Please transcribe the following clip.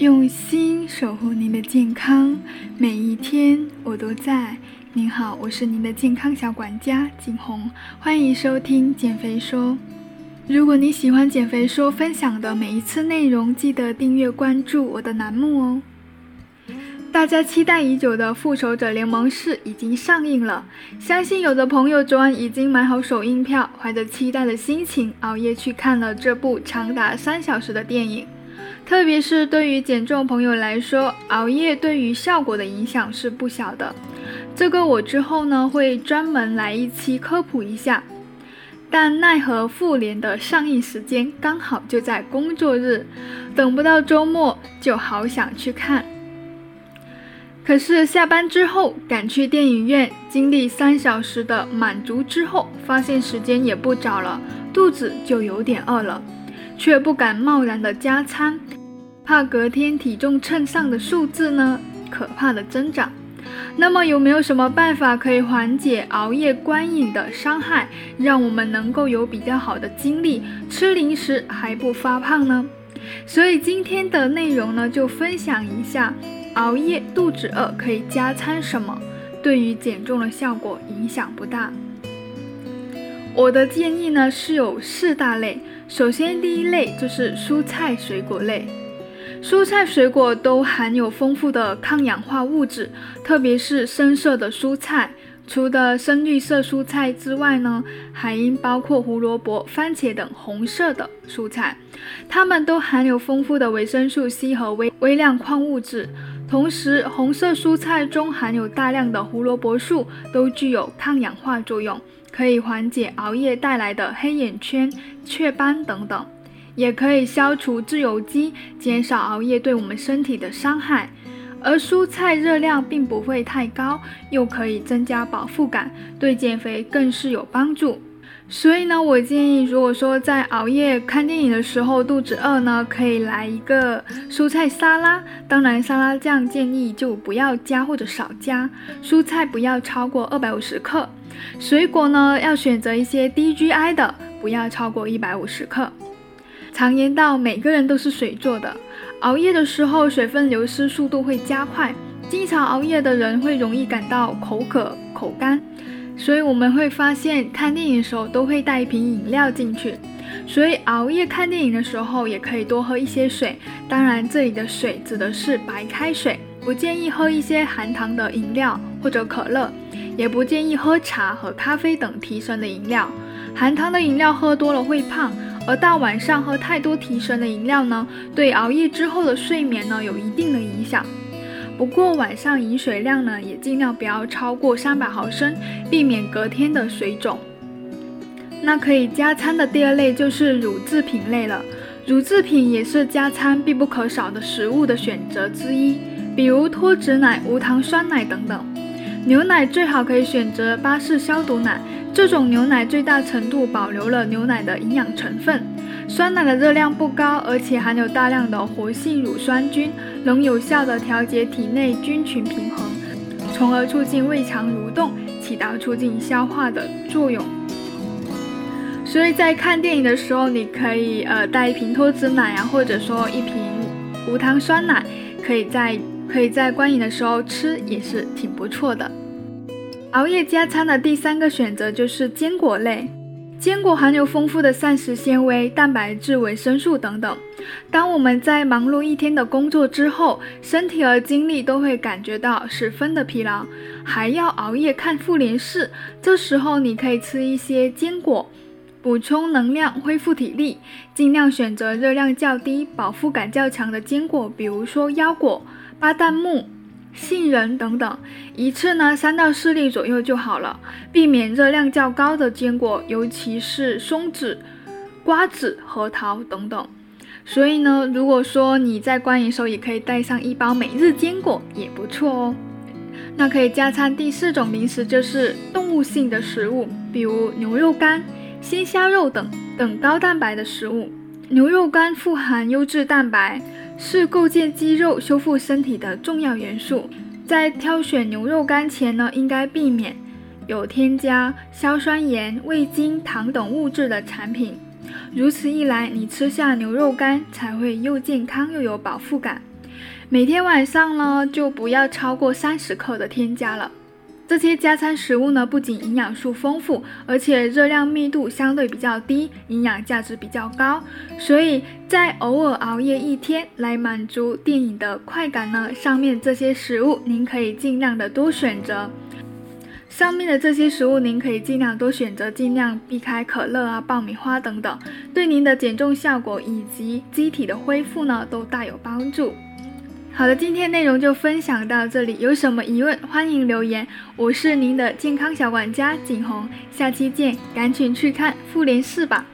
用心守护您的健康，每一天我都在。您好，我是您的健康小管家景红，欢迎收听减肥说。如果你喜欢减肥说分享的每一次内容，记得订阅关注我的栏目哦。大家期待已久的《复仇者联盟四》已经上映了，相信有的朋友昨晚已经买好首映票，怀着期待的心情熬夜去看了这部长达三小时的电影。特别是对于减重朋友来说，熬夜对于效果的影响是不小的。这个我之后呢会专门来一期科普一下。但奈何复联的上映时间刚好就在工作日，等不到周末就好想去看。可是下班之后赶去电影院，经历三小时的满足之后，发现时间也不早了，肚子就有点饿了。却不敢贸然的加餐，怕隔天体重秤上的数字呢可怕的增长。那么有没有什么办法可以缓解熬夜观影的伤害，让我们能够有比较好的精力，吃零食还不发胖呢？所以今天的内容呢，就分享一下熬夜肚子饿可以加餐什么，对于减重的效果影响不大。我的建议呢是有四大类。首先，第一类就是蔬菜水果类，蔬菜水果都含有丰富的抗氧化物质，特别是深色的蔬菜。除了深绿色蔬菜之外呢，还应包括胡萝卜、番茄等红色的蔬菜，它们都含有丰富的维生素 C 和微微量矿物质。同时，红色蔬菜中含有大量的胡萝卜素，都具有抗氧化作用。可以缓解熬夜带来的黑眼圈、雀斑等等，也可以消除自由基，减少熬夜对我们身体的伤害。而蔬菜热量并不会太高，又可以增加饱腹感，对减肥更是有帮助。所以呢，我建议，如果说在熬夜看电影的时候肚子饿呢，可以来一个蔬菜沙拉。当然，沙拉酱建议就不要加或者少加，蔬菜不要超过二百五十克。水果呢，要选择一些低 GI 的，不要超过一百五十克。常言道，每个人都是水做的，熬夜的时候水分流失速度会加快，经常熬夜的人会容易感到口渴、口干。所以我们会发现，看电影的时候都会带一瓶饮料进去。所以熬夜看电影的时候，也可以多喝一些水。当然，这里的水指的是白开水，不建议喝一些含糖的饮料或者可乐。也不建议喝茶和咖啡等提神的饮料，含糖的饮料喝多了会胖，而大晚上喝太多提神的饮料呢，对熬夜之后的睡眠呢有一定的影响。不过晚上饮水量呢也尽量不要超过三百毫升，避免隔天的水肿。那可以加餐的第二类就是乳制品类了，乳制品也是加餐必不可少的食物的选择之一，比如脱脂奶、无糖酸奶等等。牛奶最好可以选择巴氏消毒奶，这种牛奶最大程度保留了牛奶的营养成分。酸奶的热量不高，而且含有大量的活性乳酸菌，能有效的调节体内菌群平衡，从而促进胃肠蠕动，起到促进消化的作用。所以在看电影的时候，你可以呃带一瓶脱脂奶啊，或者说一瓶无糖酸奶，可以在。可以在观影的时候吃也是挺不错的。熬夜加餐的第三个选择就是坚果类，坚果含有丰富的膳食纤维、蛋白质、维生素等等。当我们在忙碌一天的工作之后，身体和精力都会感觉到十分的疲劳，还要熬夜看复联四，这时候你可以吃一些坚果，补充能量，恢复体力。尽量选择热量较低、饱腹感较强的坚果，比如说腰果。巴旦木、杏仁等等，一次呢三到四粒左右就好了。避免热量较高的坚果，尤其是松子、瓜子、核桃等等。所以呢，如果说你在观影的时候也可以带上一包每日坚果，也不错哦。那可以加餐第四种零食就是动物性的食物，比如牛肉干、鲜虾肉等等高蛋白的食物。牛肉干富含优质蛋白。是构建肌肉、修复身体的重要元素。在挑选牛肉干前呢，应该避免有添加硝酸盐、味精、糖等物质的产品。如此一来，你吃下牛肉干才会又健康又有饱腹感。每天晚上呢就不要超过三十克的添加了。这些加餐食物呢，不仅营养素丰富，而且热量密度相对比较低，营养价值比较高。所以在偶尔熬夜一天来满足电影的快感呢，上面这些食物您可以尽量的多选择。上面的这些食物您可以尽量多选择，尽量避开可乐啊、爆米花等等，对您的减重效果以及机体的恢复呢，都大有帮助。好的，今天内容就分享到这里。有什么疑问，欢迎留言。我是您的健康小管家景红，下期见，赶紧去看复联四吧。